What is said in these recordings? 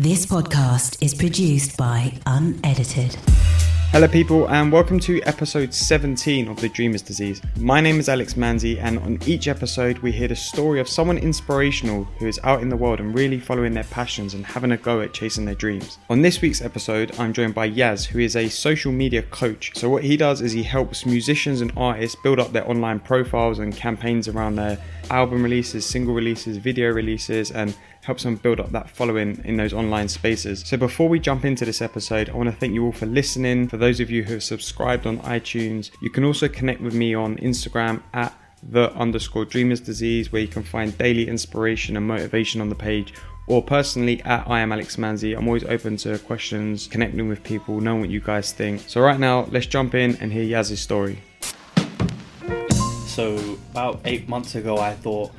This podcast is produced by Unedited. Hello, people, and welcome to episode 17 of The Dreamer's Disease. My name is Alex Manzi, and on each episode, we hear the story of someone inspirational who is out in the world and really following their passions and having a go at chasing their dreams. On this week's episode, I'm joined by Yaz, who is a social media coach. So, what he does is he helps musicians and artists build up their online profiles and campaigns around their album releases, single releases, video releases, and helps them build up that following in those online spaces. So before we jump into this episode, I want to thank you all for listening. For those of you who have subscribed on iTunes, you can also connect with me on Instagram at the underscore dreamers disease where you can find daily inspiration and motivation on the page or personally at I am Alex Manzi. I'm always open to questions, connecting with people, knowing what you guys think. So right now, let's jump in and hear Yaz's story. So about eight months ago, I thought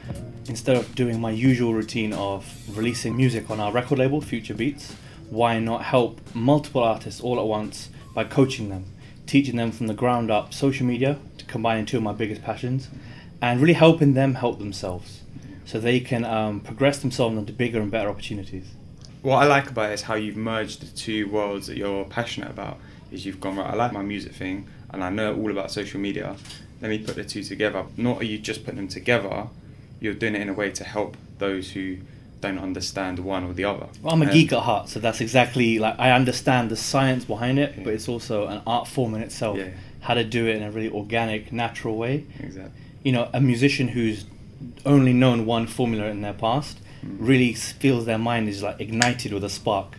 instead of doing my usual routine of releasing music on our record label, Future Beats, why not help multiple artists all at once by coaching them, teaching them from the ground up social media to combine two of my biggest passions, and really helping them help themselves so they can um, progress themselves into bigger and better opportunities. What I like about it is how you've merged the two worlds that you're passionate about. Is you've gone right. I like my music thing, and I know all about social media. Let me put the two together. Not are you just putting them together, you're doing it in a way to help those who don't understand one or the other. Well, I'm a Um, geek at heart, so that's exactly like I understand the science behind it, Yeah. but it's also an art form in itself. Yeah. How to do it in a really organic, natural way. Exactly. You know, a musician who's only known one formula in their past Mm. really feels their mind is like ignited with a spark,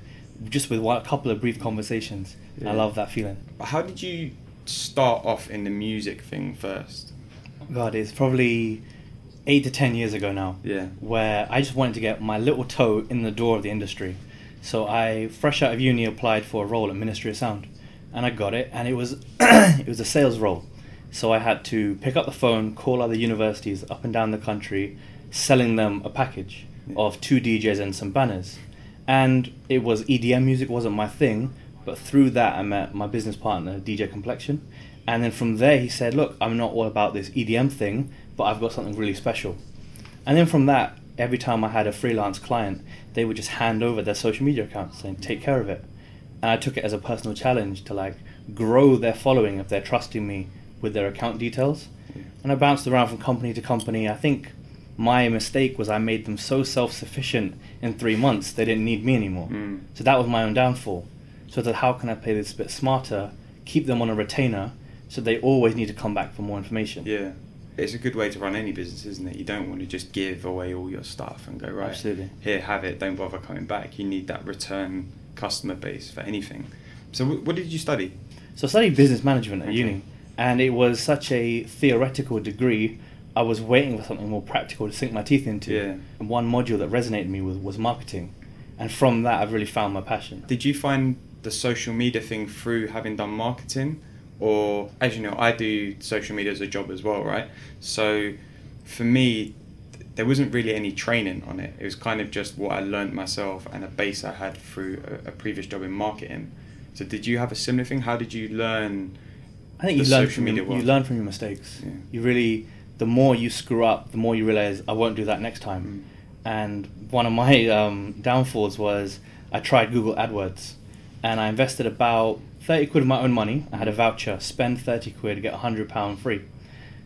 just with one, a couple of brief conversations. I love that feeling. But how did you start off in the music thing first? God, it's probably eight to ten years ago now. Yeah. Where I just wanted to get my little toe in the door of the industry. So I, fresh out of uni, applied for a role at Ministry of Sound, and I got it. And it was it was a sales role. So I had to pick up the phone, call other universities up and down the country, selling them a package of two DJs and some banners. And it was EDM music wasn't my thing, but through that I met my business partner, DJ Complexion. And then from there he said, Look, I'm not all about this EDM thing, but I've got something really special. And then from that, every time I had a freelance client, they would just hand over their social media accounts saying, Take care of it. And I took it as a personal challenge to like grow their following if they're trusting me with their account details. And I bounced around from company to company. I think my mistake was I made them so self sufficient in three months they didn't need me anymore. Mm. So that was my own downfall. So that how can I play this a bit smarter, keep them on a retainer, so they always need to come back for more information. Yeah. It's a good way to run any business, isn't it? You don't want to just give away all your stuff and go, right, Absolutely. here, have it, don't bother coming back. You need that return customer base for anything. So, wh- what did you study? So I studied business management at Okay. uni, and it was such a theoretical degree. I was waiting for something more practical to sink my teeth into. Yeah. And one module that resonated with me was marketing, and from that I've really found my passion. Did you find the social media thing through having done marketing? Or, as you know, I do social media as a job as well, right? So, for me, there wasn't really any training on it. It was kind of just what I learned myself and a base I had through a, a previous job in marketing. So, did you have a similar thing? How did you learn? I think the you learn from media your, you learn from your mistakes. Yeah. You really, the more you screw up, the more you realize I won't do that next time. Mm. And one of my um, downfalls was I tried Google AdWords, and I invested about thirty quid of my own money. I had a voucher, spend thirty quid, get hundred pound free.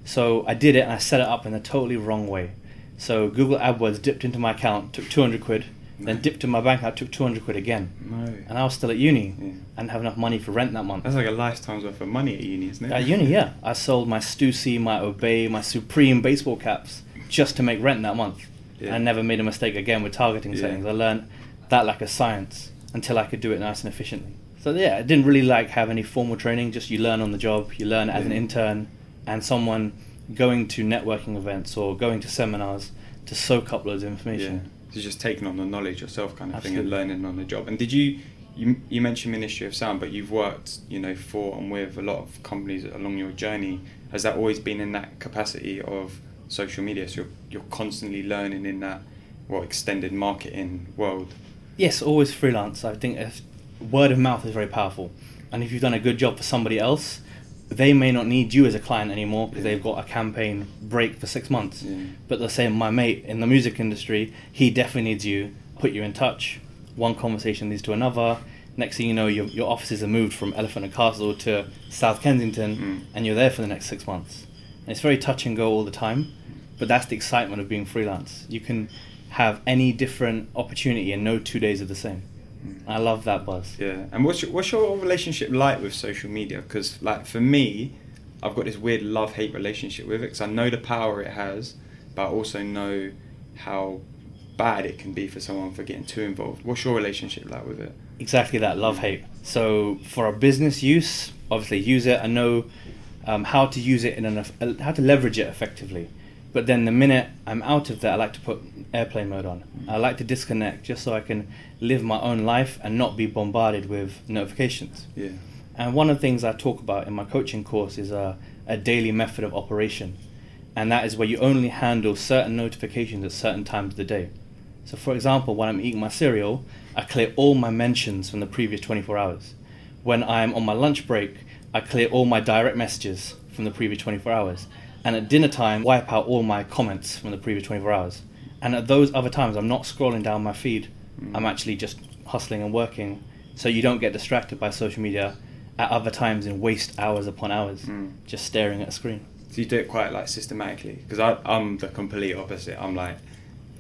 So I did it, and I set it up in the totally wrong way. So Google AdWords dipped into my account, took two hundred quid, then dipped in my bank account, took two hundred quid again. No. And I was still at uni Yeah. and have enough money for rent that month. That's like a lifetime's worth of money at uni, isn't it? At uni, yeah. I sold my Stussy, my Obey, my Supreme baseball caps just to make rent that month. Yeah. I never made a mistake again with targeting Yeah. settings. I learned that like a science until I could do it nice and efficiently. So yeah, I didn't really like have any formal training. Just you learn on the job. You learn as an intern and someone going to networking events or going to seminars to soak up loads of Yeah. information. So just taking on the knowledge yourself, kind of thing, and learning on the job. And did you, you, you mentioned Ministry of Sound, but you've worked, you know, for and with a lot of companies along your journey. Has that always been in that capacity of social media? So you're, you're constantly learning in that, what extended marketing world. Yes, always freelance. I think if word of mouth is very powerful, and if you've done a good job for somebody else, they may not need you as a client anymore because Yeah. they've got a campaign break for six months. Yeah. But the same, my mate in the music industry, he definitely needs you. Put you in touch, one conversation leads to another. Next thing you know, your, your offices are moved from Elephant and Castle to South Kensington, Mm. and you're there for the next six months. And it's very touch and go all the time, but that's the excitement of being freelance. You can have any different opportunity, and no two days are the same. I love that buzz. Yeah, and what's your, what's your relationship like with social media? Because like for me, I've got this weird love hate relationship with it because I know the power it has, but I also know how bad it can be for someone for getting too involved. What's your relationship like with it? exactly that love hate so for a business use obviously use it i know um, how to use it in an how to leverage it effectively but then the minute i'm out of that i like to put airplane mode on mm. i like to disconnect just so i can live my own life and not be bombarded with notifications Yeah, and one of the things I talk about in my coaching course is a, a daily method of operation. And that is where you only handle certain notifications at certain times of the day. So, for example, when I'm eating my cereal, I clear all my mentions from the previous 24 hours. When I'm on my lunch break, I clear all my direct messages from the previous 24 hours. And at dinner time, wipe out all my comments from the previous 24 hours. And at those other times, I'm not scrolling down my feed. I'm actually just hustling and working so you don't get distracted by social media at other times and waste hours upon hours Mm. just staring at a screen. so you do it quite like systematically. Because I'm the complete opposite. I'm like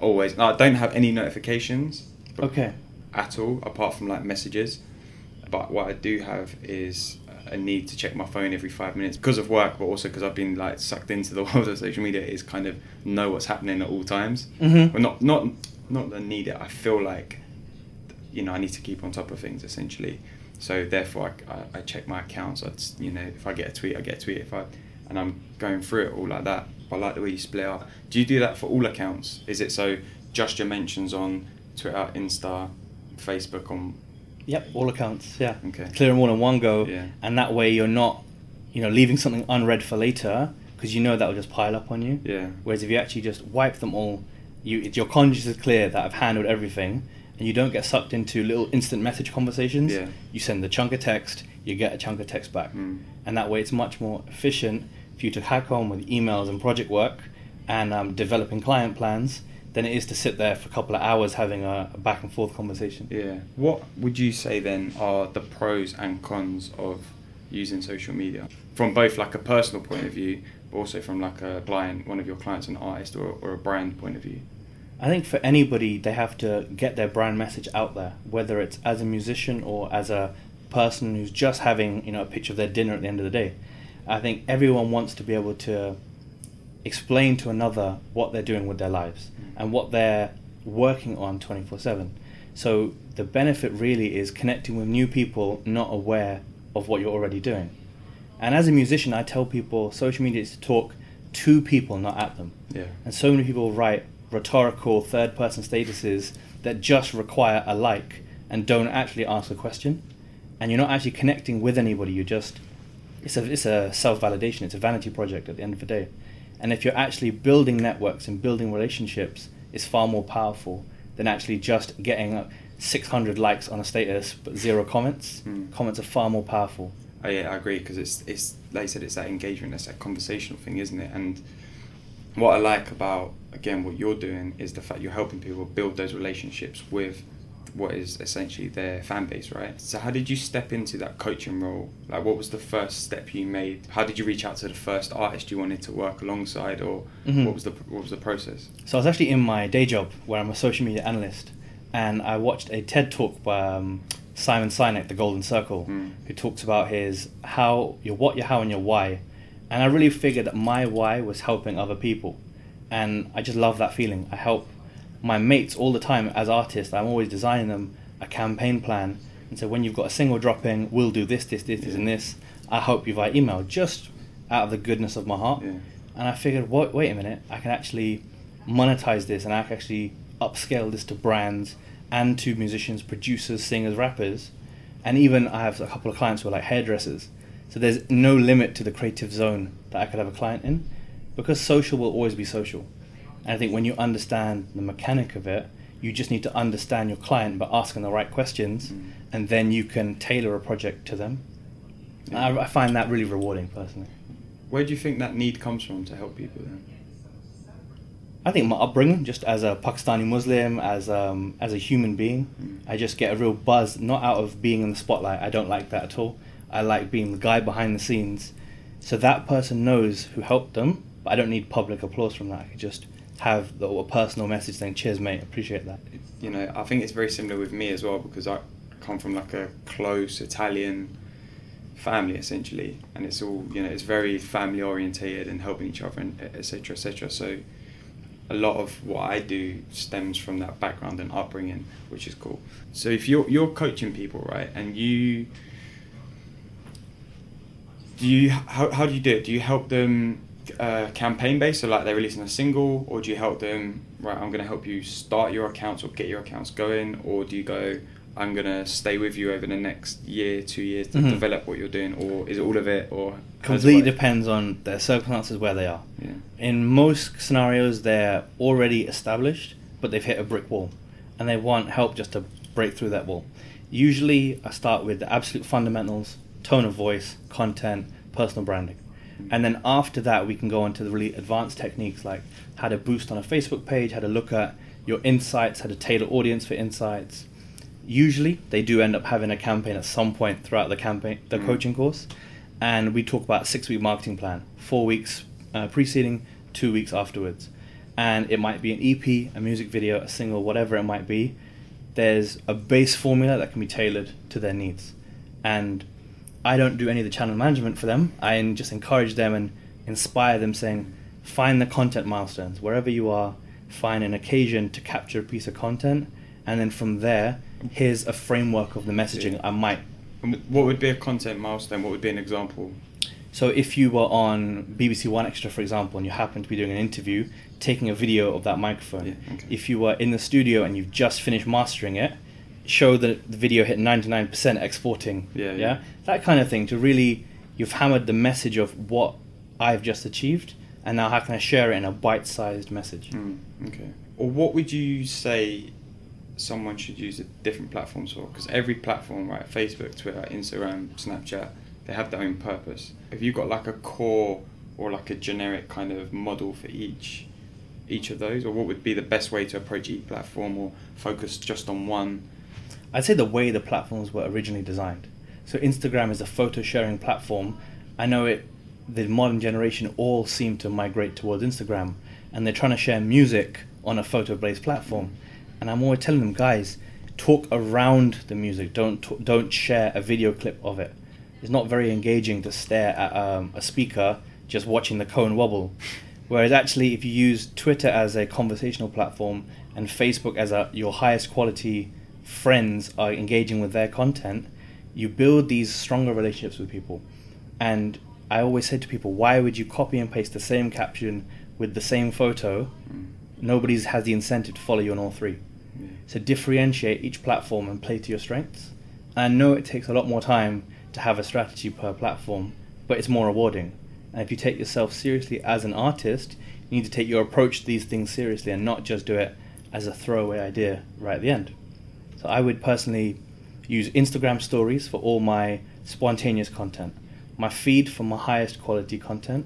always. I don't have any notifications. Okay. at all apart from like messages but what i do have is a need to check my phone every five minutes because of work but also because i've been like sucked into the world of social media is kind of know what's happening at all times. Mhm. but not not not that I need it. I feel like you know i need to keep on top of things essentially. So therefore i, I, I check my accounts. I you know if i get a tweet i get a tweet. If i and i'm going through it all like that. I like the way you split up. Do you do that for all accounts? Is it so just your mentions on twitter insta facebook on Yep, all accounts. Yeah. Okay. Clear them all in one go, Yeah. and that way you're not, you know, leaving something unread for later because you know that will just pile up on you. Yeah. Whereas if you actually just wipe them all, you it's, your conscience is clear that I've handled everything, and you don't get sucked into little instant message conversations. Yeah. You send the chunk of text, you get a chunk of text back, Mm. and that way it's much more efficient for you to hack on with emails and project work and um, developing client plans than it is to sit there for a couple of hours having a, a back and forth conversation. Yeah. What would you say then are the pros and cons of using social media from both like a personal point of view, but also from like a client, one of your clients, an artist or, or a brand point of view? I think for anybody, they have to get their brand message out there, whether it's as a musician or as a person who's just having you know a picture of their dinner at the end of the day. I think everyone wants to be able to explain to another what they're doing with their lives and what they're working on 24 7. So the benefit really is connecting with new people not aware of what you're already doing. And as a musician, I tell people social media is to talk to people, not at them. Yeah. And so many people write rhetorical third person statuses that just require a like and don't actually ask a question. And you're not actually connecting with anybody, you're just it's a it's a self validation, it's a vanity project at the end of the day. And if you're actually building networks and building relationships, it's far more powerful than actually just getting uh, 600 likes on a status but zero comments. Mm. Comments are far more powerful. Oh yeah, I agree because it's it's like you said, it's that engagement, it's that conversational thing, isn't it? And what I like about again what you're doing is the fact you're helping people build those relationships with what is essentially their fan base, right? So how did you step into that coaching role? Like what was the first step you made? How did you reach out to the first artist you wanted to work alongside, or Mhm. what was the what was the process? So I was actually in my day job where I'm a social media analyst, and I watched a TED talk by um, Simon Sinek, The Golden Circle, Mm. who talks about his how, your what, your how, and your why. And I really figured that my why was helping other people, and I just love that feeling. I help my mates all the time as artists. I'm always designing them a campaign plan, and so when you've got a single dropping, we'll do this, this, this, this, and this. I hope you via email, just out of the goodness of my heart. Yeah. And I figured, wait, wait a minute, I can actually monetize this and I can actually upscale this to brands and to musicians, producers, singers, rappers. And even I have a couple of clients who are like hairdressers. So there's no limit to the creative zone that I could have a client in because social will always be social. And I think when you understand the mechanic of it, you just need to understand your client by asking the right questions Mm. and then you can tailor a project to them. And I, I find that really rewarding personally. Where do you think that need comes from to help people then? I think my upbringing, just as a Pakistani Muslim, as um, as a human being, Mm. I just get a real buzz, not out of being in the spotlight. I don't like that at all. I like being the guy behind the scenes, so that person knows who helped them. But I don't need public applause from that. I could just have the, a personal message saying, "Cheers, mate. Appreciate that." you know, I think it's very similar with me as well because I come from like a close Italian family essentially, and it's all you know, it's very family orientated and helping each other and etc. etc. So a lot of what I do stems from that background and upbringing, which is cool. So if you're you're coaching people, right, and you do you how, how do you do it? Do you help them uh, campaign based, so like they're releasing a single, or do you help them? Right, I'm going to help you start your accounts or get your accounts going, or do you go? I'm going to stay with you over the next year, two years to Mhm. develop what you're doing, or is it all of it, or does it Completely depends on their circumstances where they are. Yeah. In most scenarios, they're already established, but they've hit a brick wall, and they want help just to break through that wall. Usually, I start with the absolute fundamentals: tone of voice, content, personal branding, and then after that, we can go into the really advanced techniques like how to boost on a Facebook page, how to look at your insights, how to tailor audience for insights. Usually, they do end up having a campaign at some point throughout the campaign, the Mm. coaching course, and we talk about six week marketing plan, four weeks uh, preceding, two weeks afterwards, and it might be an EP, a music video, a single, whatever it might be. There's a base formula that can be tailored to their needs, and I don't do any of the channel management for them. I just encourage them and inspire them, saying, find the content milestones wherever you are. Find an occasion to capture a piece of content, and then from there, here's a framework of the messaging I might what would be a content milestone? What would be an example? So if you were on BBC 1Xtra, for example, and you happen to be doing an interview, taking a video of that microphone. Yeah, okay. If you were in the studio and you've just finished mastering it, show that the video hit 99% exporting. Yeah, yeah. That kind of thing to really, you've hammered the message of what I've just achieved, and now how can I share it in a bite-sized message? Mm, okay. Or what would you say someone should use a different platforms for? Because every platform, right, Facebook, Twitter, Instagram, Snapchat, they have their own purpose. If you've got like a core or like a generic kind of model for each each of those, or what would be the best way to approach each platform, or focus just on one? I'd say the way the platforms were originally designed. So Instagram is a photo sharing platform. I know it. The modern generation all seem to migrate towards Instagram, and they're trying to share music on a photo-based platform. And I'm always telling them, guys, talk around the music. Don't t- don't share a video clip of it. It's not very engaging to stare at um, a speaker just watching the cone wobble. Whereas actually, if you use Twitter as a conversational platform and Facebook as a, your highest quality friends are engaging with their content, you build these stronger relationships with people. And I always say to people, why would you copy and paste the same caption with the same photo? Mm. Nobody has the incentive to follow you on all three. Yeah. So differentiate each platform and play to your strengths. And I know it takes a lot more time to have a strategy per platform, but it's more rewarding. And if you take yourself seriously as an artist, you need to take your approach to these things seriously and not just do it as a throwaway idea right at the end. So I would personally use Instagram stories for all my spontaneous content, my feed for my highest quality content,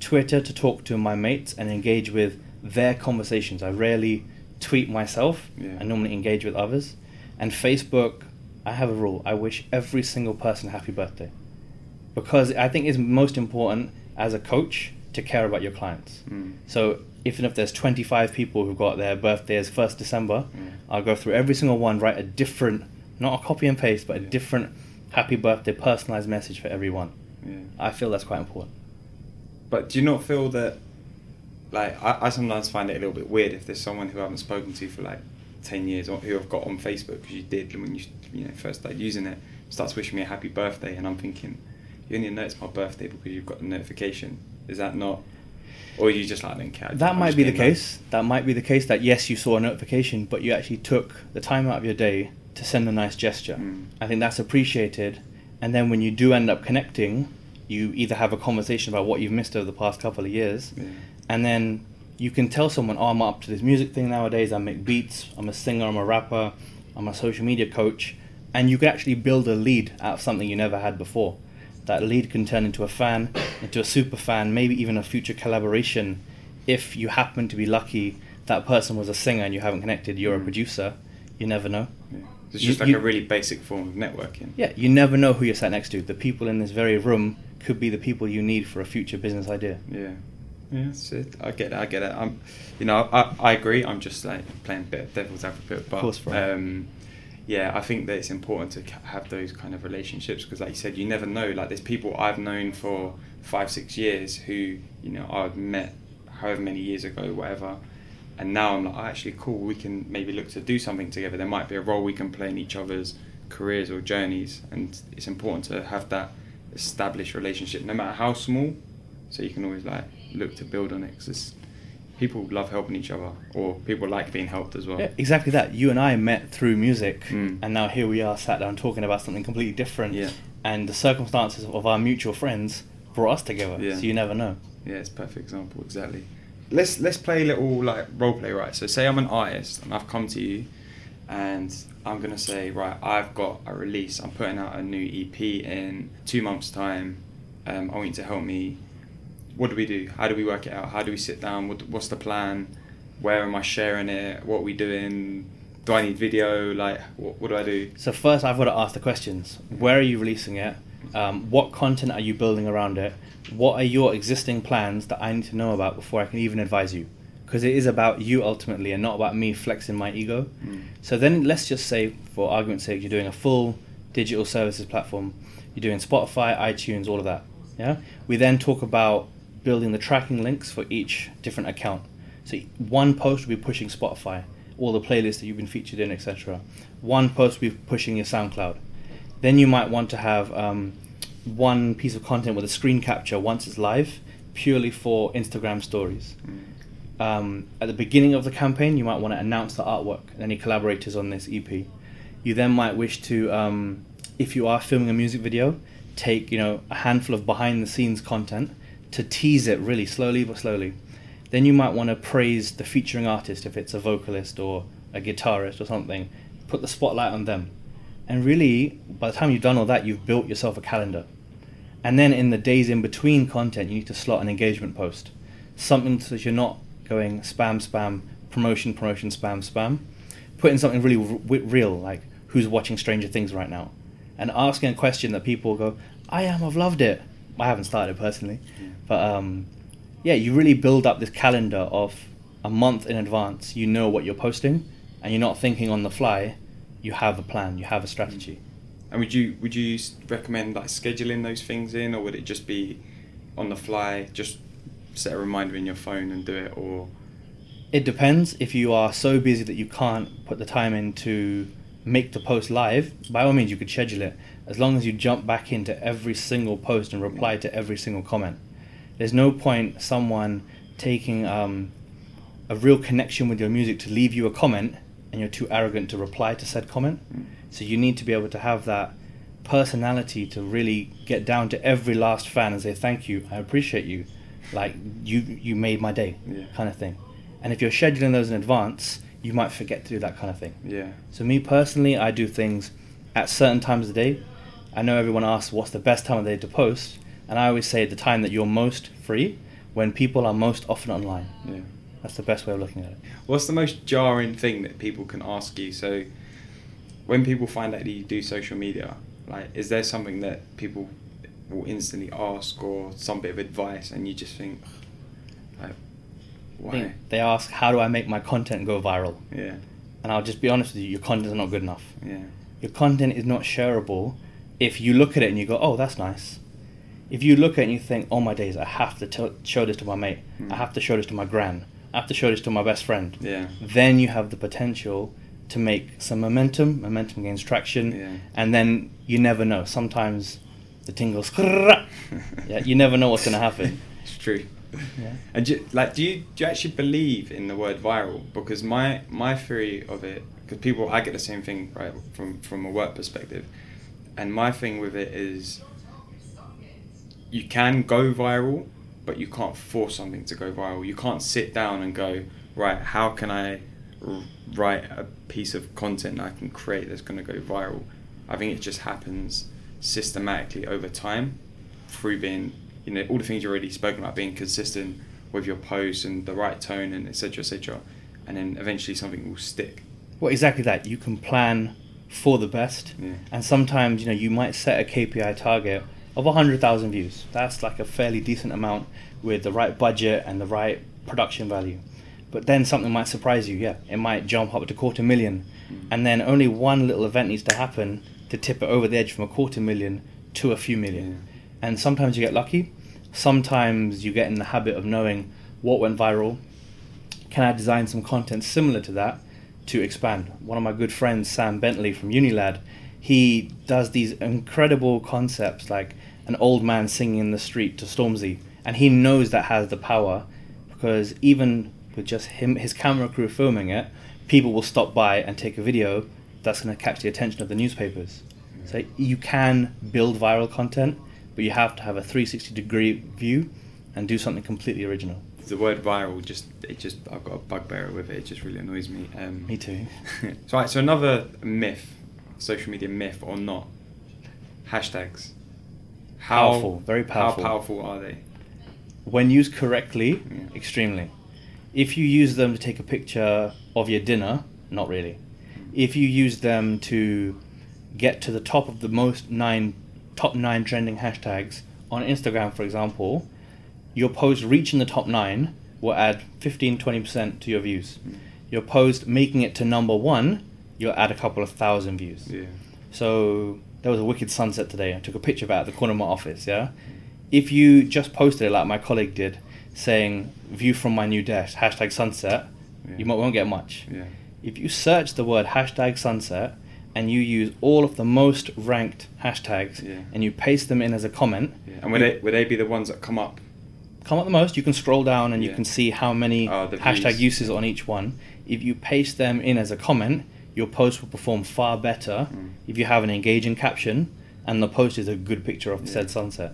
Twitter to talk to my mates and engage with their conversations. I rarely tweet myself, Yeah. I normally engage with others. And Facebook, I have a rule I wish every single person happy birthday. Because I think it's most important as a coach to care about your clients. Mm. So even if there's 25 people who've got their birthdays 1st December, Yeah. I'll go through every single one, write a different, not a copy and paste, but a different happy birthday personalized message for everyone. Yeah. I feel that's quite important. But do you not feel that, like, I, I sometimes find it a little bit weird if there's someone who I haven't spoken to for like 10 years or who I've got on Facebook, because you did when you, you know, first started using it, starts wishing me a happy birthday, and I'm thinking, you only know it's my birthday because you've got the notification. Is that not, or you just like, I don't care? That I'm might be the case. That might be the case that yes, you saw a notification, but you actually took the time out of your day to send a nice gesture. Mm. I think that's appreciated. And then when you do end up connecting, you either have a conversation about what you've missed over the past couple of years, Yeah. and then you can tell someone, "Oh, I'm up to this music thing nowadays. I make beats. I'm a singer. I'm a rapper. I'm a social media coach," and you can actually build a lead out of something you never had before. That lead can turn into a fan, into a super fan, maybe even a future collaboration if you happen to be lucky that person was a singer and you haven't connected, you're a Mm. producer. You never know. Yeah. It's You- just like you- a really basic form of networking. Yeah, you never know who you're sat next to. The people in this very room could be the people you need for a future business idea. Yeah. Yeah, it. I get it. I get it. I'm, you know, I, I agree. I'm just like playing a bit of devil's advocate, but of course, um, yeah, I think that it's important to have those kind of relationships because, like you said, you never know. Like, there's people I've known for five, six years who, you know, I've met however many years ago, whatever, and now I'm like, oh, actually, cool. We can maybe look to do something together. There might be a role we can play in each other's careers or journeys, and it's important to have that established relationship, no matter how small. So you can always like look to build on it because people love helping each other, or people like being helped as well. Yeah, exactly that. You and I met through music, Mm. and now here we are sat down talking about something completely different. Yeah. And the circumstances of our mutual friends brought us together. Yeah. So you never know. Yeah, it's a perfect example, exactly. Let's let's play a little like role play, right? So say I'm an artist and I've come to you and I'm gonna say, right, I've got a release, I'm putting out a new EP in two months' time. Um, I want you to help me. What do we do? How do we work it out? How do we sit down? What, what's the plan? Where am I sharing it? What are we doing? Do I need video? Like, what, what do I do? So first, I've got to ask the questions: Where are you releasing it? Um, what content are you building around it? What are your existing plans that I need to know about before I can even advise you? Because it is about you ultimately, and not about me flexing my ego. Mm. So then, let's just say, for argument's sake, you're doing a full digital services platform. You're doing Spotify, iTunes, all of that. Yeah. We then talk about building the tracking links for each different account. So one post will be pushing Spotify, all the playlists that you've been featured in, etc. One post will be pushing your SoundCloud. Then you might want to have um, one piece of content with a screen capture once it's live, purely for Instagram stories. Um, at the beginning of the campaign, you might want to announce the artwork and any collaborators on this EP. You then might wish to, um, if you are filming a music video, take you know a handful of behind the scenes content to tease it really slowly but slowly. Then you might want to praise the featuring artist if it's a vocalist or a guitarist or something. Put the spotlight on them. And really, by the time you've done all that, you've built yourself a calendar. And then in the days in between content, you need to slot an engagement post. Something so that you're not going spam, spam, promotion, promotion, spam, spam. Put in something really r- real, like who's watching Stranger Things right now. And asking a question that people go, I am, I've loved it. I haven't started personally. But um, yeah, you really build up this calendar of a month in advance. You know what you're posting, and you're not thinking on the fly. You have a plan. You have a strategy. And would you would you recommend like scheduling those things in, or would it just be on the fly? Just set a reminder in your phone and do it, or It depends. If you are so busy that you can't put the time in to make the post live, by all means you could schedule it. As long as you jump back into every single post and reply to every single comment. There's no point someone taking um, a real connection with your music to leave you a comment and you're too arrogant to reply to said comment. So you need to be able to have that personality to really get down to every last fan and say thank you, I appreciate you, like you you made my day, Yeah. kind of thing. And if you're scheduling those in advance, you might forget to do that kind of thing. yeah, So me personally, I do things at certain times of the day. I know everyone asks what's the best time of the day to post, and I always say the time that you're most free, when people are most often online. yeah. That's the best way of looking at it. What's the most jarring thing that people can ask you? So, when people find out that you do social media, like, is there something that people will instantly ask, or some bit of advice, and you just think, like, why? They ask, how do I make my content go viral? Yeah, And I'll just be honest with you, your content is not good enough. yeah, Your content is not shareable if you look at it and you go, oh, that's nice. If you look at it and you think, oh my days, I have to tell show this to my mate, Hmm. I have to show this to my gran, I have to show this to my best friend, yeah, then you have the potential to make some momentum. Momentum gains traction, Yeah. and then you never know. Sometimes the tingles. yeah, you never know what's going to happen. it's true. Yeah. And do, you- like, do you do you actually believe in the word viral? Because my my theory of it, because people, I get the same thing right from from a work perspective, and my thing with it is, you can go viral, but you can't force something to go viral. You can't sit down and go, right, how can I write a piece of content I can create that's going to go viral? I think it just happens systematically over time through being, you know, all the things you've already spoken about, being consistent, with your posts and the right tone and etc etc and then eventually something will stick Well, exactly that. You can plan for the best, Yeah. and sometimes you know you might set a KPI target of hundred thousand views. That's like a fairly decent amount with the right budget and the right production value. But then something might surprise you. Yeah, it might jump up to quarter million, mm. and then only one little event needs to happen to tip it over the edge from a quarter million to a few million. And sometimes you get lucky. Sometimes you get in the habit of knowing what went viral, can I design some content similar to that to expand? One of my good friends, Sam Bentley from Unilad, he does these incredible concepts like an old man singing in the street to Stormzy, and he knows that has the power because even with just him, his camera crew filming it, people will stop by and take a video that's going to catch the attention of the newspapers. So you can build viral content, but you have to have a 360 degree view and do something completely original. The word viral just it just I've got a bugbear with it. It just really annoys me. Um, Me too. so right, so another myth, social media myth or not, hashtags. How Powerful, very powerful. How powerful are they? when used correctly, Yeah. extremely. If you use them to take a picture of your dinner, not really. If you use them to get to the top of the most nine top nine trending hashtags on Instagram, for example, your post reaching the top nine will add 15 20% to your views. Your post making it to number one, you'll add a couple of thousand views. Yeah. So there was a wicked sunset today. I took a picture of it at the corner of my office. Yeah, if you just posted it like my colleague did, saying "view from my new desk" hashtag sunset, Yeah. you might won't get much. Yeah. If you search the word hashtag sunset and you use all of the most ranked hashtags Yeah. and you paste them in as a comment. And would they would they be the ones that come up? Come up the most, you can scroll down and you Yeah. can see how many the hashtag views. uses on each one. If you paste them in as a comment, your post will perform far better Mm. if you have an engaging caption and the post is a good picture of Yeah. said sunset.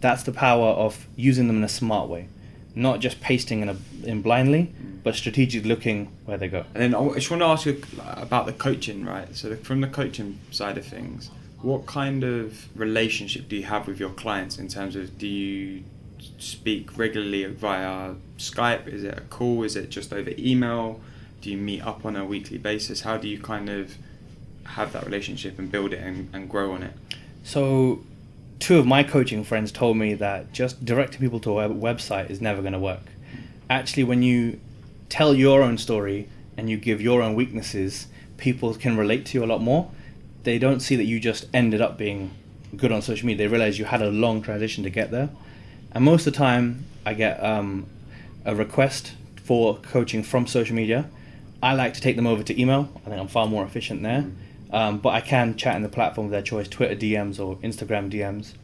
That's the power of using them in a smart way, not just pasting in, a, in blindly, Mm. but strategically looking where they go. And then I just want to ask you about the coaching, right? So the, from the coaching side of things, what kind of relationship do you have with your clients in terms of do you speak regularly via Skype? Is it a call? Is it just over email? Do you meet up on a weekly basis? How do you kind of have that relationship and build it and, and grow on it? So, two of my coaching friends told me that just directing people to a web- website is never going to work. Actually, when you tell your own story and you give your own weaknesses, people can relate to you a lot more. They don't see that you just ended up being good on social media. They realize you had a long transition to get there. And most of the time, I get um, a request for coaching from social media. I like to take them over to email. I think I'm far more efficient there. Um, but I can chat in the platform of their choice, Twitter DMs or Instagram DMs.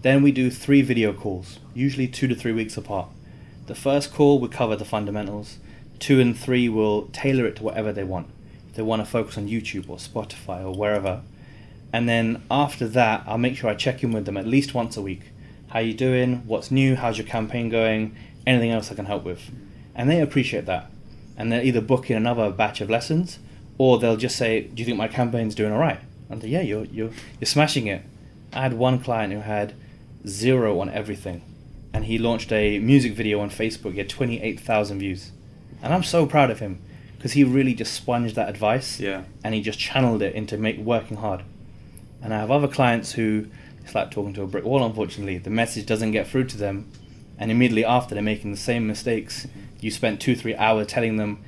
Then we do three video calls, usually two to three weeks apart. The first call will cover the fundamentals. Two and three will tailor it to whatever they want. If they want to focus on YouTube or Spotify or wherever. And then after that, I'll make sure I check in with them at least once a week. How you doing? What's new? How's your campaign going? Anything else I can help with? And they appreciate that. And they're either booking another batch of lessons, or they'll just say, "Do you think my campaign's doing all right?" And "Yeah, you're you're you're smashing it." I had one client who had zero on everything, and he launched a music video on Facebook. He had twenty eight thousand views, and I'm so proud of him because he really just sponged that advice Yeah. and he just channeled it into make working hard. And I have other clients who it's like talking to a brick wall. Unfortunately, the message doesn't get through to them, and immediately after they're making the same mistakes. You spent two three hours telling them,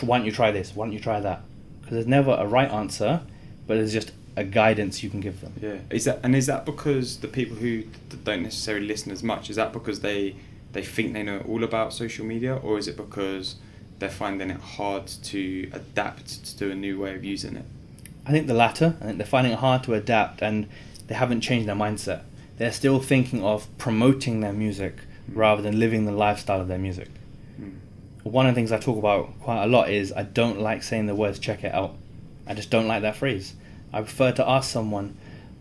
"Why don't you try this? Why don't you try that?" Because there's never a right answer, but there's just a guidance you can give them. Yeah. Is that and is that because the people who don't necessarily listen as much is that because they they think they know all about social media or is it because they're finding it hard to adapt to a new way of using it? I think the latter. I think they're finding it hard to adapt and they haven't changed their mindset. They're still thinking of promoting their music rather than living the lifestyle of their music. Mm. One of the things I talk about quite a lot is I don't like saying the words check it out. I just don't like that phrase. I prefer to ask someone,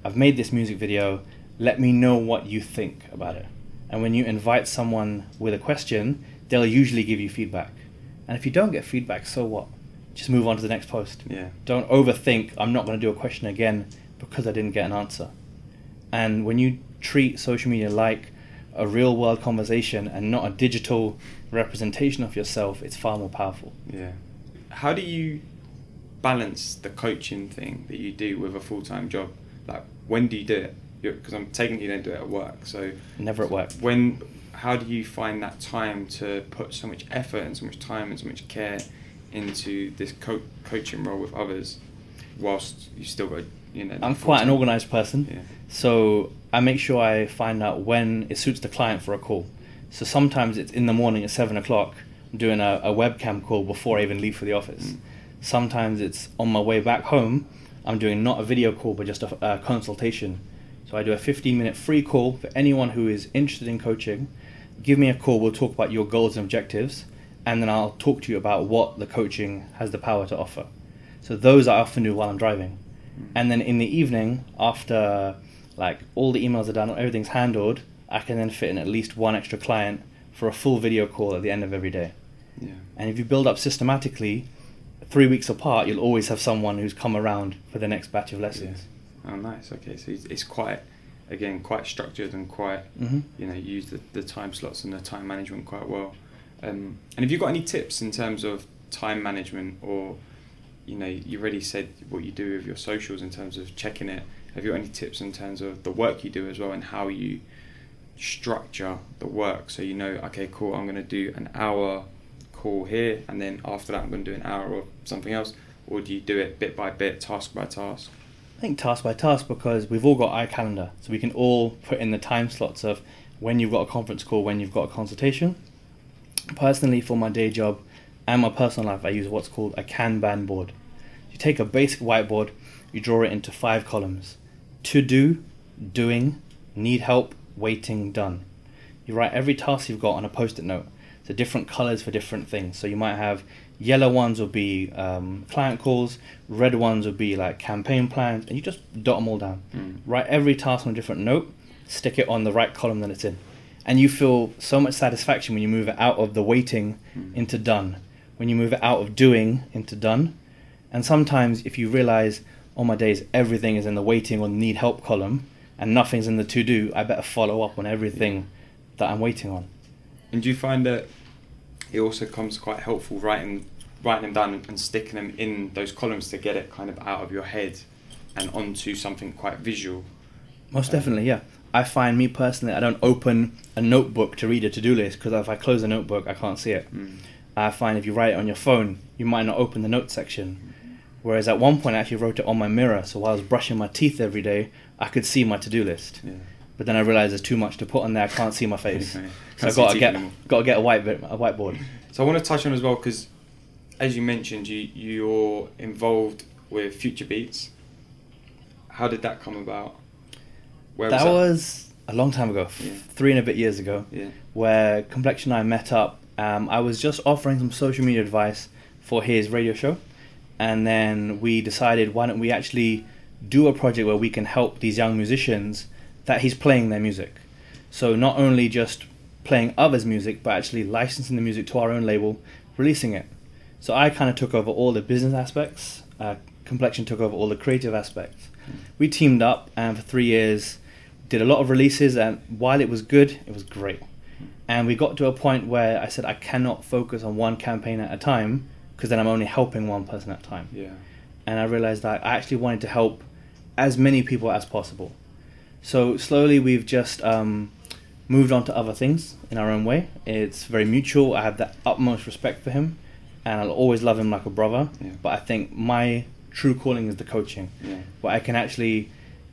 I've made this music video, let me know what you think about it. And when you invite someone with a question, they'll usually give you feedback. And if you don't get feedback, so what? Just move on to the next post. Yeah. Don't overthink, I'm not going to do a question again because I didn't get an answer. And when you treat social media like a real world conversation and not a digital representation of yourself, it's far more powerful. Yeah. How do you balance the coaching thing that you do with a full time job? Like, when do you do it? Because I'm taking you don't do it at work. So Never at work. When? How do you find that time to put so much effort and so much time and so much care into this co- coaching role with others, whilst you still got you know? I'm quite an organized person, Yeah. so I make sure I find out when it suits the client for a call. So sometimes it's in the morning at seven o'clock, I'm doing a, a webcam call before I even leave for the office. Mm. Sometimes it's on my way back home, I'm doing not a video call but just a, a consultation. So I do a 15 minute free call for anyone who is interested in coaching. Give me a call, we'll talk about your goals and objectives, and then I'll talk to you about what the coaching has the power to offer. So those I often do while I'm driving. And then in the evening, after like all the emails are done, everything's handled, I can then fit in at least one extra client for a full video call at the end of every day. Yeah. And if you build up systematically, three weeks apart, you'll always have someone who's come around for the next batch of lessons. Oh, nice. Okay, so it's, quite, again, quite structured and quite, Mhm. you know, use the, the time slots and the time management quite well. Um, and have you got any tips in terms of time management or, you know, you already said what you do with your socials in terms of checking it. Have you got any tips in terms of the work you do as well and how you structure the work? So you know, okay, cool, I'm going to do an hour call here and then after that I'm going to do an hour or something else. Or do you do it bit by bit, task by task? I think task by task because we've all got iCalendar, so we can all put in the time slots of when you've got a conference call, when you've got a consultation. Personally, for my day job and my personal life, I use what's called a Kanban board. You take a basic whiteboard, you draw it into five columns: to do, doing, need help, waiting, done. You write every task you've got on a post-it note. So different colors for different things. So you might have yellow ones will be um, client calls, red ones will be like campaign plans, and you just dot them all down. Mm. Write every task on a different note, stick it on the right column that it's in, and you feel so much satisfaction when you move it out of the waiting Mm. into done, when you move it out of doing into done, and sometimes if you realize on my days everything is in the waiting or need help column and nothing's in the to do, I better follow up on everything that I'm waiting on. And do you find that it also comes quite helpful writing writing them down and sticking them in those columns to get it kind of out of your head and onto something quite visual? Most Um, definitely, yeah. I find me personally, I don't open a notebook to read a to do list because if I close the notebook, I can't see it. Mm. I find if you write it on your phone, you might not open the note section. Whereas at one point, I actually wrote it on my mirror, so while I was brushing my teeth every day, I could see my to do list. Yeah. But then I realized there's too much to put on there. I can't see my face, Okay. so I got to get anymore. got to get a white bit, a whiteboard. So I want to touch on as well because, as you mentioned, you you're involved with Future Beats. How did that come about? Where that that? was a long time ago, Yeah. three and a bit years ago. Yeah. where Complexion and I met up. Um, I was just offering some social media advice for his radio show, and then we decided why don't we actually do a project where we can help these young musicians that he's playing their music. So not only just playing others' music, but actually licensing the music to our own label, releasing it. So I kind of took over all the business aspects. Uh, Complexion took over all the creative aspects. We teamed up, and for three years, did a lot of releases. And while it was good, it was great. And we got to a point where I said I cannot focus on one campaign at a time because then I'm only helping one person at a time. Yeah. And I realized that I actually wanted to help as many people as possible. So slowly we've just um, moved on to other things in our own way. It's very mutual. I have the utmost respect for him, and I'll always love him like a brother. Yeah. But I think my true calling is the coaching Yeah. where I can actually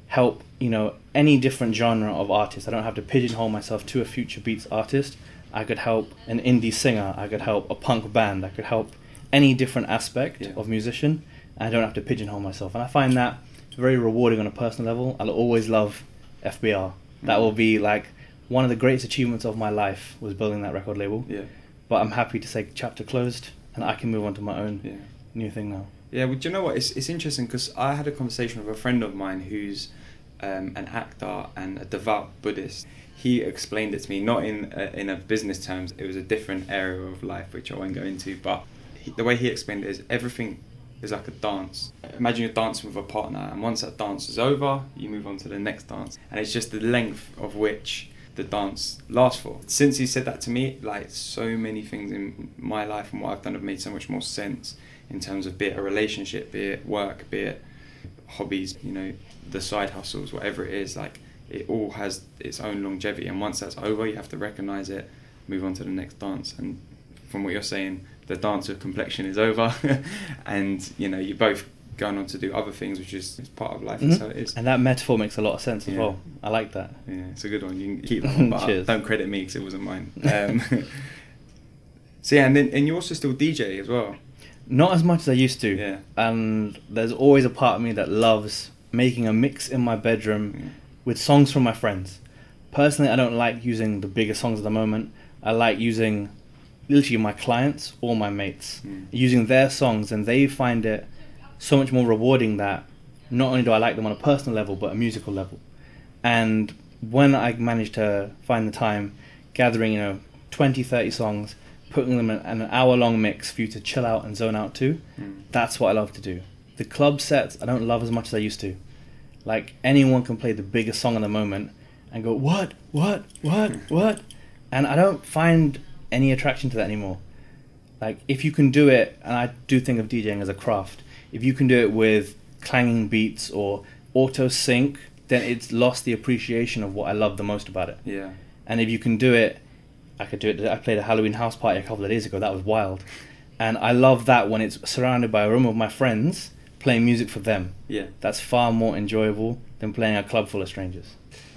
help you know any different genre of artist. I don't have to pigeonhole myself to a future beats artist. I could help an indie singer. I could help a punk band. I could help any different aspect Yeah. of musician. I don't have to pigeonhole myself, and I find that very rewarding on a personal level. I'll always love FBR. That Mm. will be like one of the greatest achievements of my life was building that record label. Yeah. But I'm happy to say chapter closed, and I can move on to my own Yeah. new thing now. Yeah, well, do you know what? It's, it's interesting because I had a conversation with a friend of mine who's um, an actor and a devout Buddhist. He explained it to me, not in a, in a business terms. It was a different area of life which I won't go into. But the way he explained it is everything is like a dance. Imagine you're dancing with a partner, and once that dance is over, you move on to the next dance, and it's just the length of which the dance lasts for. Since he said that to me, like so many things in my life and what I've done have made so much more sense in terms of be it a relationship, be it work, be it hobbies, you know, the side hustles, whatever it is, like it all has its own longevity and once that's over you have to recognize it, move on to the next dance and from what you're saying, the dance of complexion is over and you know, you're both going on to do other things, which is, is part of life. Mhm. That's how it is. And that metaphor makes a lot of sense as Yeah. well. I like that. Yeah, it's a good one. You can keep that one, but Cheers. don't credit me because it wasn't mine. Um, so yeah, and then and you also still DJ as well. Not as much as I used to. Yeah. And there's always a part of me that loves making a mix in my bedroom Yeah. with songs from my friends. Personally, I don't like using the bigger songs at the moment. I like using literally my clients or my mates, Mm. using their songs, and they find it so much more rewarding that not only do I like them on a personal level, but a musical level. And when I manage to find the time, gathering, you know, 20, 30 songs, putting them in an hour long mix for you to chill out and zone out to, Mm. that's what I love to do. The club sets I don't love as much as I used to. Like anyone can play the biggest song at the moment and go, What? What? What? What? And I don't find any attraction to that anymore. Like if you can do it, and I do think of DJing as a craft, if you can do it with clanging beats or auto sync, then it's lost the appreciation of what I love the most about it. Yeah. And if you can do it, I could do it. I played a Halloween house party a couple of days ago. That was wild. And I love that when it's surrounded by a room of my friends playing music for them. Yeah. That's far more enjoyable than playing a club full of strangers.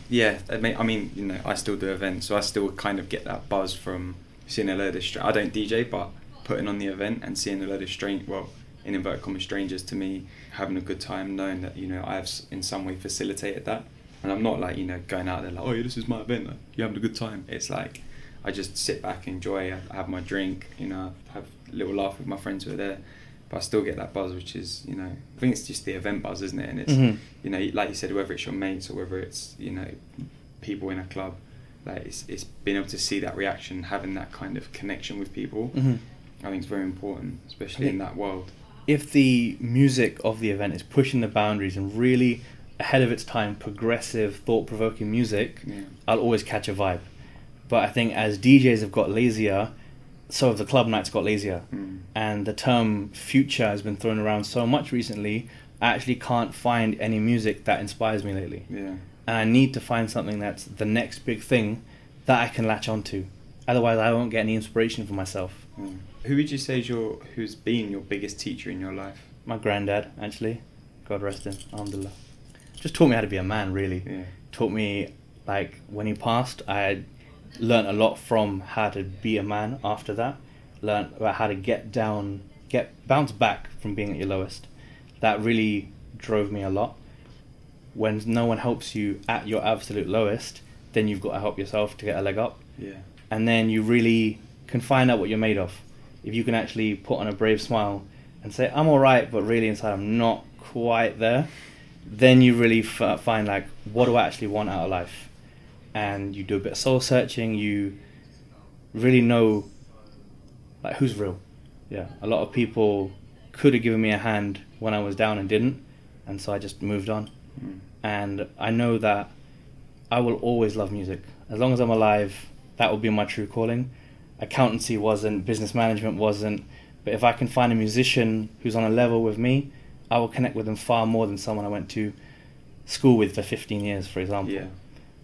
Yeah, I mean, I mean, you know, I still do events, so I still kind of get that buzz from seeing a load of. Str- I don't DJ, but putting on the event and seeing a load of strange, well, in inverted commas, strangers to me, having a good time, knowing that you know I have in some way facilitated that, and I'm not like you know going out there like, oh yeah, this is my event, like, you having a good time. It's like I just sit back, enjoy, I have my drink, you know, have a little laugh with my friends who are there. But I still get that buzz, which is, you know, I think it's just the event buzz, isn't it? And it's, Mhm. you know, like you said, whether it's your mates or whether it's, you know, people in a club, like it's, it's being able to see that reaction, having that kind of connection with people. Mhm. I think it's very important, especially in that world. If the music of the event is pushing the boundaries and really ahead of its time, progressive, thought provoking music, Yeah. I'll always catch a vibe. But I think as DJs have got lazier, so have the club nights got lazier. Mm. And the term future has been thrown around so much recently, I actually can't find any music that inspires me lately. Yeah. And I need to find something that's the next big thing that I can latch onto. Otherwise, I won't get any inspiration for myself. Mm. Who would you say is your, who's been your biggest teacher in your life? My granddad, actually, God rest him, alhamdulillah, just taught me how to be a man, really. Yeah. Taught me, like, when he passed, I learned a lot from how to be a man after that. Learned about how to get down, get bounce back from being at your lowest. That really drove me a lot. When no one helps you at your absolute lowest, then you've got to help yourself to get a leg up. Yeah. And then you really can find out what you're made of. If you can actually put on a brave smile and say, I'm alright, but really inside I'm not quite there, then you really f- find, like, what do I actually want out of life? And you do a bit of soul searching, you really know, like, who's real. Yeah, a lot of people could have given me a hand when I was down and didn't, and so I just moved on. Mm. And I know that I will always love music. As long as I'm alive, that will be my true calling. Accountancy wasn't, business management wasn't, but if I can find a musician who's on a level with me, I will connect with them far more than someone I went to school with for 15 years, for example. Yeah.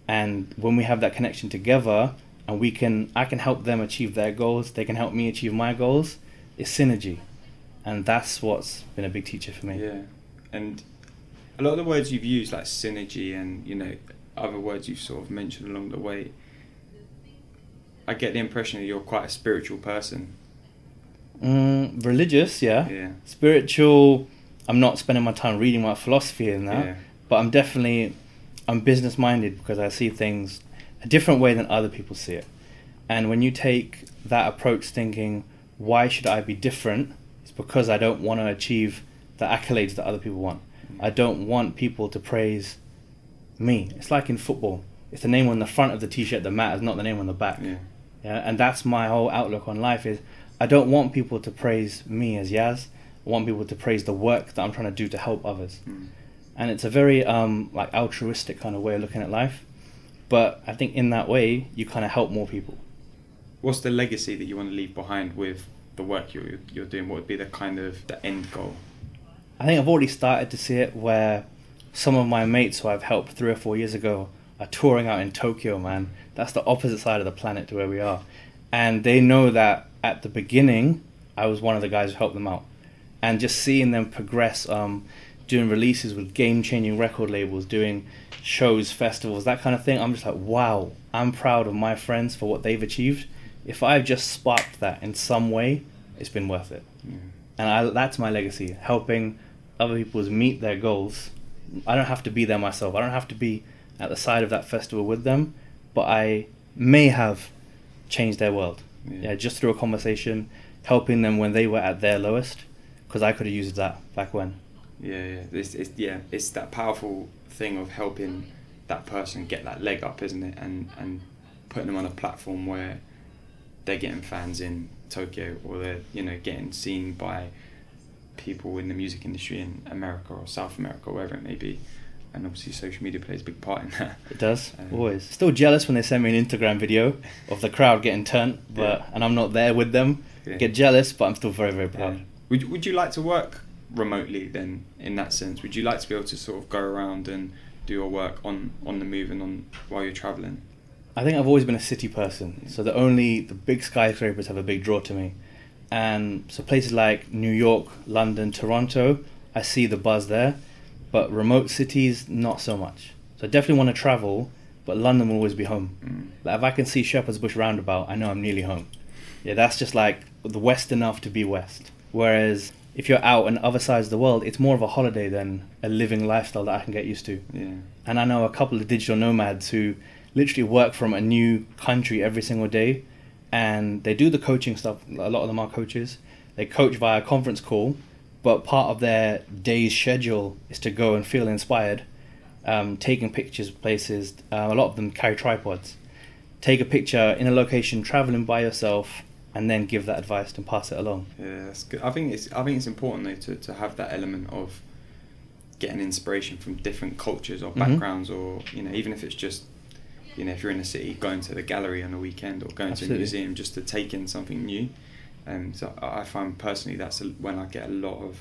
And when we have that connection together, and we can, I can help them achieve their goals, they can help me achieve my goals. It's synergy, and that's what's been a big teacher for me. Yeah, and a lot of the words you've used, like synergy, and you know, other words you've sort of mentioned along the way. I get the impression that you're quite a spiritual person. Mm, religious, yeah. Yeah. Spiritual. I'm not spending my time reading about philosophy and that, Yeah. but I'm definitely I'm business minded because I see things a different way than other people see it. And when you take that approach, thinking, why should I be different? It's because I don't want to achieve the accolades that other people want. I don't want people to praise me. It's like in football. It's the name on the front of the t-shirt that matters, not the name on the back. Yeah. Yeah, and that's my whole outlook on life is I don't want people to praise me as Yaz. I want people to praise the work that I'm trying to do to help others. Mm. And it's a very um, like altruistic kind of way of looking at life. But I think in that way, you kind of help more people. What's the legacy that you want to leave behind with the work you're, you're doing? What would be the kind of the end goal? I think I've already started to see it where some of my mates who I've helped three or four years ago are touring out in Tokyo, man. That's the opposite side of the planet to where we are. And they know that at the beginning, I was one of the guys who helped them out. And just seeing them progress, um, doing releases with game changing record labels, doing shows, festivals, that kind of thing, I'm just like, wow, I'm proud of my friends for what they've achieved. If I've just sparked that in some way, it's been worth it. Yeah. And I, that's my legacy, helping other people's meet their goals. I don't have to be there myself. I don't have to be at the side of that festival with them, but I may have changed their world. Yeah. Yeah, just through a conversation, helping them when they were at their lowest, because I could have used that back when. Yeah, yeah. It's, it's yeah, it's that powerful thing of helping that person get that leg up, isn't it? And and putting them on a platform where they're getting fans in Tokyo or they're you know getting seen by people in the music industry in America or South America or wherever it may be. And obviously, social media plays a big part in that. It does Um, always. Still jealous when they send me an Instagram video of the crowd getting turned, but Yeah. and I'm not there with them. Yeah. Get jealous, but I'm still very very proud. Yeah. Would you- Would you like to work remotely then? In that sense, would you like to be able to sort of go around and do your work on on the move and on while you're traveling? I think I've always been a city person, so the only the big skyscrapers have a big draw to me, and so places like New York, London, Toronto, I see the buzz there, but remote cities not so much. So I definitely want to travel, but London will always be home. Mm. Like if I can see Shepherd's Bush roundabout, I know I'm nearly home. Yeah, that's just like the west enough to be west. Whereas if you're out on other sides of the world, it's more of a holiday than a living lifestyle that I can get used to. Yeah. And I know a couple of digital nomads who literally work from a new country every single day. And they do the coaching stuff. A lot of them are coaches. They coach via conference call, but part of their day's schedule is to go and feel inspired, um, taking pictures of places. Um, a lot of them carry tripods. Take a picture in a location, traveling by yourself, and then give that advice and pass it along. Yeah, that's good. I think it's I think it's important though to, to have that element of getting inspiration from different cultures or Mhm. backgrounds, or you know, even if it's just you know, if you're in a city, going to the gallery on a weekend or going to Absolutely. a museum just to take in something new. And so I find personally that's when I get a lot of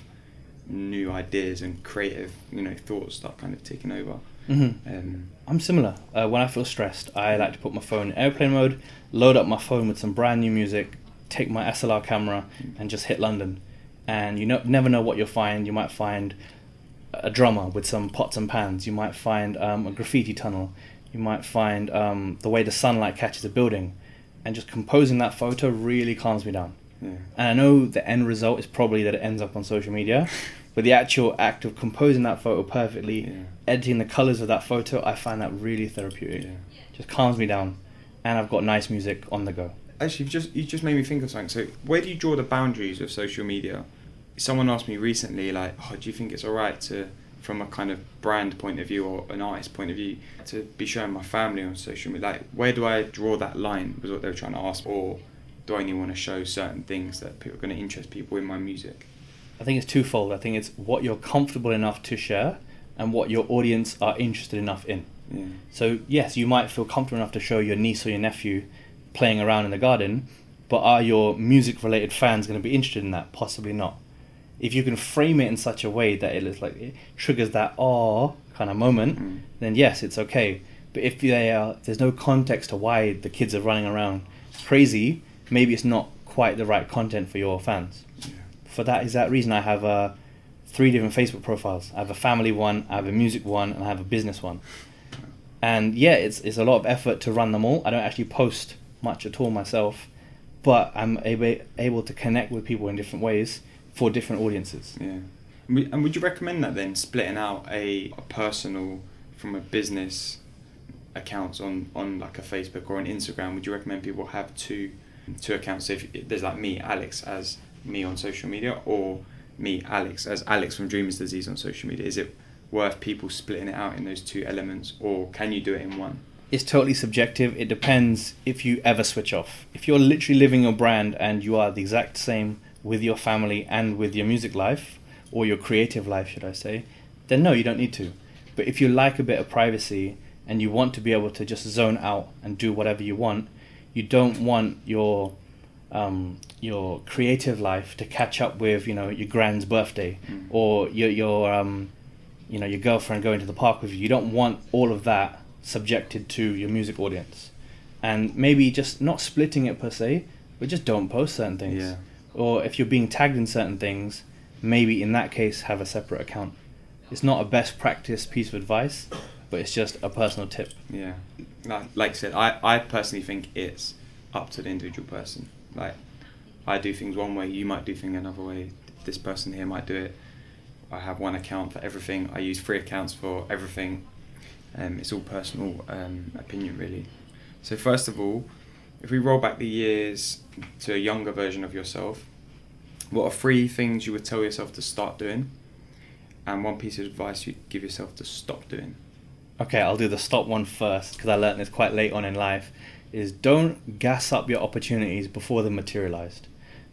new ideas and creative, you know, thoughts start kind of taking over. hmm Um, I'm similar. Uh, when I feel stressed, I like to put my phone in airplane mode, load up my phone with some brand new music, take my SLR camera, and just hit London. And you know, never know what you'll find. You might find a drummer with some pots and pans. You might find um, a graffiti tunnel. You might find um, the way the sunlight catches a building. And just composing that photo really calms me down. yeah. And I know the end result is probably that it ends up on social media, but the actual act of composing that photo perfectly, Yeah. editing the colors of that photo, I find that really therapeutic. Yeah. Just calms me down, and I've got nice music on the go. Actually, you've just you just made me think of something. So, where do you draw the boundaries of social media? Someone asked me recently, like, "Oh, do you think it's alright to, from a kind of brand point of view or an artist point of view, to be showing my family on social media? Like, where do I draw that line?" Was what they were trying to ask, or do I only want to show certain things that people are going to interest people in my music? I think it's twofold. I think it's what you're comfortable enough to share, and what your audience are interested enough in. Yeah, So yes, you might feel comfortable enough to show your niece or your nephew playing around in the garden, but are your music-related fans going to be interested in that? Possibly not. If you can frame it in such a way that it looks like it triggers that awe kind of moment, Mm. then yes, it's okay. But if they are, there's no context to why the kids are running around crazy, maybe it's not quite the right content for your fans. yeah, For that is that reason I have uh, three different Facebook profiles. I have a family one, I have a music one, and I have a business one. And yeah, it's it's a lot of effort to run them all. I don't actually post much at all myself, but I'm able able to connect with people in different ways for different audiences. yeah. And would- you recommend that then, splitting out a, a personal from a business accounts on, on like a Facebook or an Instagram? Would you recommend people have two two accounts? So if there's like me, Alex, as me on social media, or me, Alex, as Alex from Dreamers Disease on social media? Is it worth people splitting it out in those two elements, or can you do it in one? It's totally subjective. It depends if you ever switch off. If you're literally living your brand and you are the exact same with your family and with your music life, or your creative life, should I say, then no, you don't need to. But if you like a bit of privacy and you want to be able to just zone out and do whatever you want, you don't want your um, your creative life to catch up with you know your grand's birthday Mm. or your your um, you know your girlfriend going to the park with you. You don't want all of that subjected to your music audience, and maybe just not splitting it per se, but just don't post certain things. Yeah. Or if you're being tagged in certain things, maybe in that case have a separate account. It's not a best practice piece of advice, but it's just a personal tip. Yeah, like, I said, I, I personally think it's up to the individual person. Like, I do things one way, you might do things another way. This person here might do it. I have one account for everything. I use three accounts for everything. Um, it's all personal um, opinion, really. So first of all, if we roll back the years to a younger version of yourself, what are three things you would tell yourself to start doing, and one piece of advice you'd give yourself to stop doing? Okay, I'll do the stop one first because I learned this quite late on in life. Is don't gas up your opportunities before they're materialized.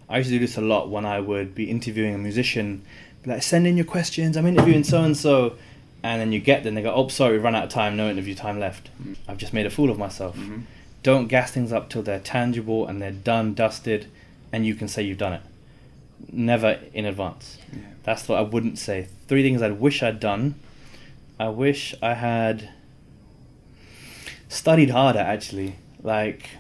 I used to do this a lot when I would be interviewing a musician, be like, send in your questions, I'm interviewing so and so. And then you get them, they go, oh, sorry, we run out of time, no interview time left. Mm. I've just made a fool of myself. Mhm. Don't gas things up till they're tangible and they're done, dusted, and you can say you've done it. Never in advance. Yeah. That's what I wouldn't say. Three things I wish I'd done. I wish I had studied harder, actually. Like,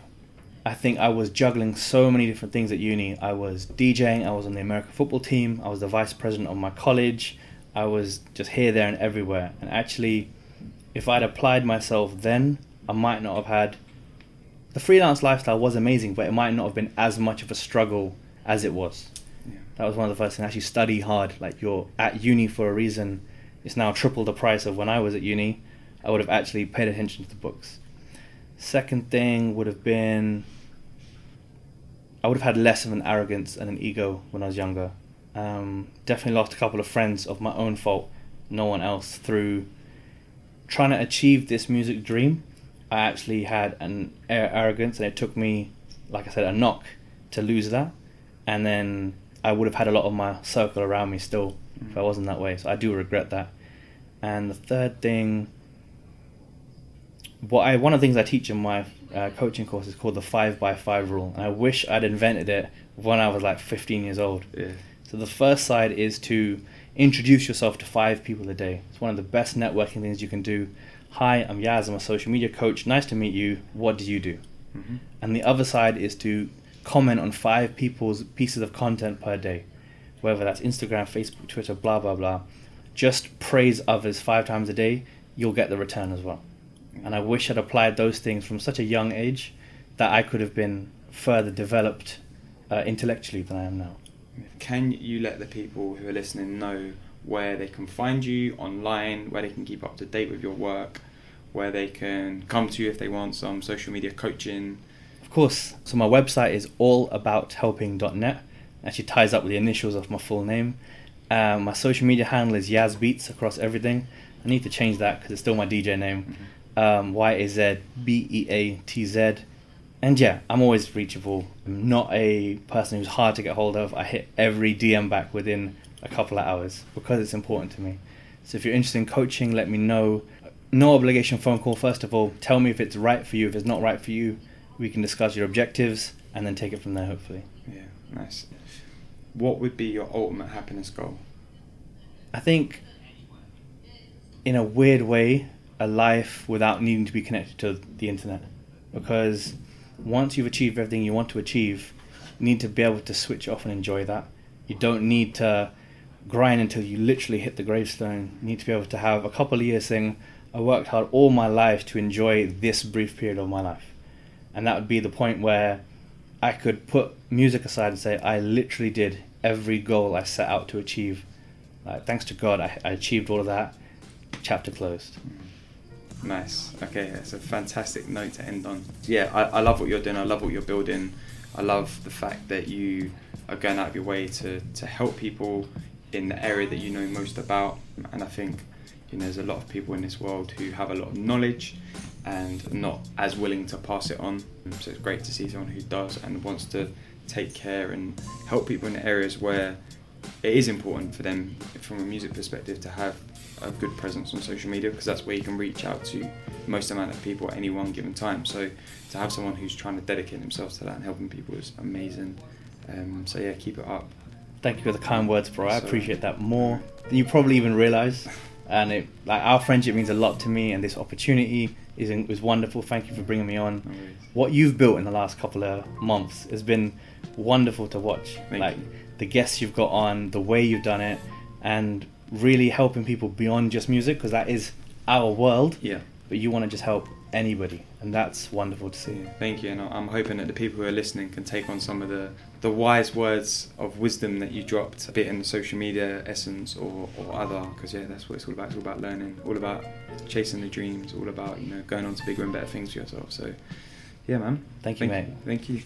I think I was juggling so many different things at uni. I was DJing, I was on the American football team, I was the vice president of my college, I was just here, there, and everywhere. And actually, if I'd applied myself then, I might not have had. The freelance lifestyle was amazing, but it might not have been as much of a struggle as it was. Yeah. That was one of the first things. Actually, study hard. Like you're at uni for a reason. It's now triple the price of when I was at uni. I would have actually paid attention to the books. Second thing would have been. I would have had less of an arrogance and an ego when I was younger. Um, definitely lost a couple of friends of my own fault, no one else, through trying to achieve this music dream. I actually had an arrogance, and it took me, like I said, a knock to lose that. And then I would have had a lot of my circle around me still if I wasn't that way. So I do regret that. And the third thing, what I one of the things I teach in my uh, coaching course is called the five by five rule, and I wish I'd invented it when I was like 15 years old. Yeah. So the first side is to introduce yourself to five people a day. It's one of the best networking things you can do. Hi, I'm Yaz. I'm a social media coach. Nice to meet you. What do you do? Mhm. And the other side is to comment on five people's pieces of content per day, whether that's Instagram, Facebook, Twitter, blah blah blah. Just praise others five times a day. You'll get the return as well. And I wish I'd applied those things from such a young age that I could have been further developed uh, intellectually than I am now. Can you let the people who are listening know where they can find you online, where they can keep up to date with your work, where they can come to you if they want some social media coaching? Of course, so my website is allabouthelping.net. Actually ties up with the initials of my full name. Um, my social media handle is Yazbeatz across everything. I need to change that because it's still my DJ name. Um, Y A Z B E A T Z. And yeah, I'm always reachable. I'm not a person who's hard to get hold of. I hit every DM back within a couple of hours because it's important to me. So if you're interested in coaching, let me know. No obligation phone call, first of all. Tell me if it's right for you. If it's not right for you, we can discuss your objectives and then take it from there, hopefully. Yeah, nice. What would be your ultimate happiness goal? I think, in a weird way, a life without needing to be connected to the internet. Because once you've achieved everything you want to achieve, you need to be able to switch off and enjoy that. You don't need to grind until you literally hit the gravestone. You need to be able to have a couple of years saying, I worked hard all my life to enjoy this brief period of my life. And that would be the point where I could put music aside and say, I literally did every goal I set out to achieve. Like, thanks to God, I, I achieved all of that. Chapter closed. Nice. Okay, that's a fantastic note to end on. Yeah, I, I love what you're doing. I love what you're building. I love the fact that you are going out of your way to, to help people in the area that you know most about. And I think you know, there's a lot of people in this world who have a lot of knowledge and not as willing to pass it on. So it's great to see someone who does and wants to take care and help people in areas where it is important for them, from a music perspective, to have a good presence on social media because that's where you can reach out to most amount of people at any one given time. So to have someone who's trying to dedicate themselves to that and helping people is amazing. Um, so yeah, keep it up. Thank you for the kind words, bro. I appreciate that more than you probably even realize. And it, like our friendship means a lot to me, and this opportunity is is wonderful. Thank you for bringing me on. What you've built in the last couple of months has been wonderful to watch. Thank like you. the guests you've got on, the way you've done it, and really helping people beyond just music because that is our world. Yeah. But you want to just help anybody, and that's wonderful to see. Thank you, and I'm hoping that the people who are listening can take on some of the, the wise words of wisdom that you dropped, a bit in the social media essence or, or other, because yeah, that's what it's all about. It's all about learning, all about chasing the dreams, all about you know going on to bigger and better things for yourself. So, yeah, man. Thank you, mate. Thank you.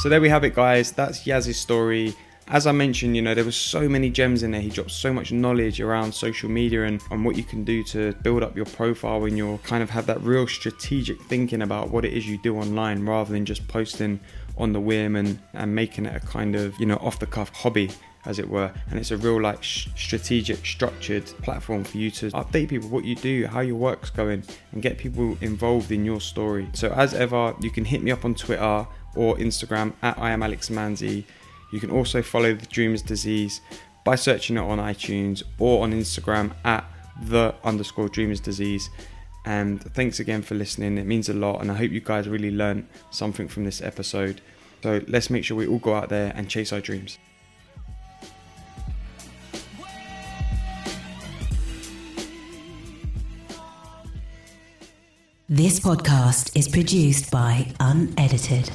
So there we have it, guys. That's Yaz's story. As I mentioned, you know, there was so many gems in there. He dropped so much knowledge around social media and, and what you can do to build up your profile when you're kind of have that real strategic thinking about what it is you do online rather than just posting on the whim and, and making it a kind of, you know, off the cuff hobby as it were. And it's a real like sh- strategic structured platform for you to update people what you do how your work's going and get people involved in your story. So as ever you can hit me up on twitter or instagram at i am alex manzi you can also follow the dreamers disease by searching it on itunes or on instagram at the underscore dreamers disease. And thanks again for listening. It means a lot and i hope you guys really learned something from this episode. So let's make sure we all go out there and chase our dreams. This podcast is produced by Unedited.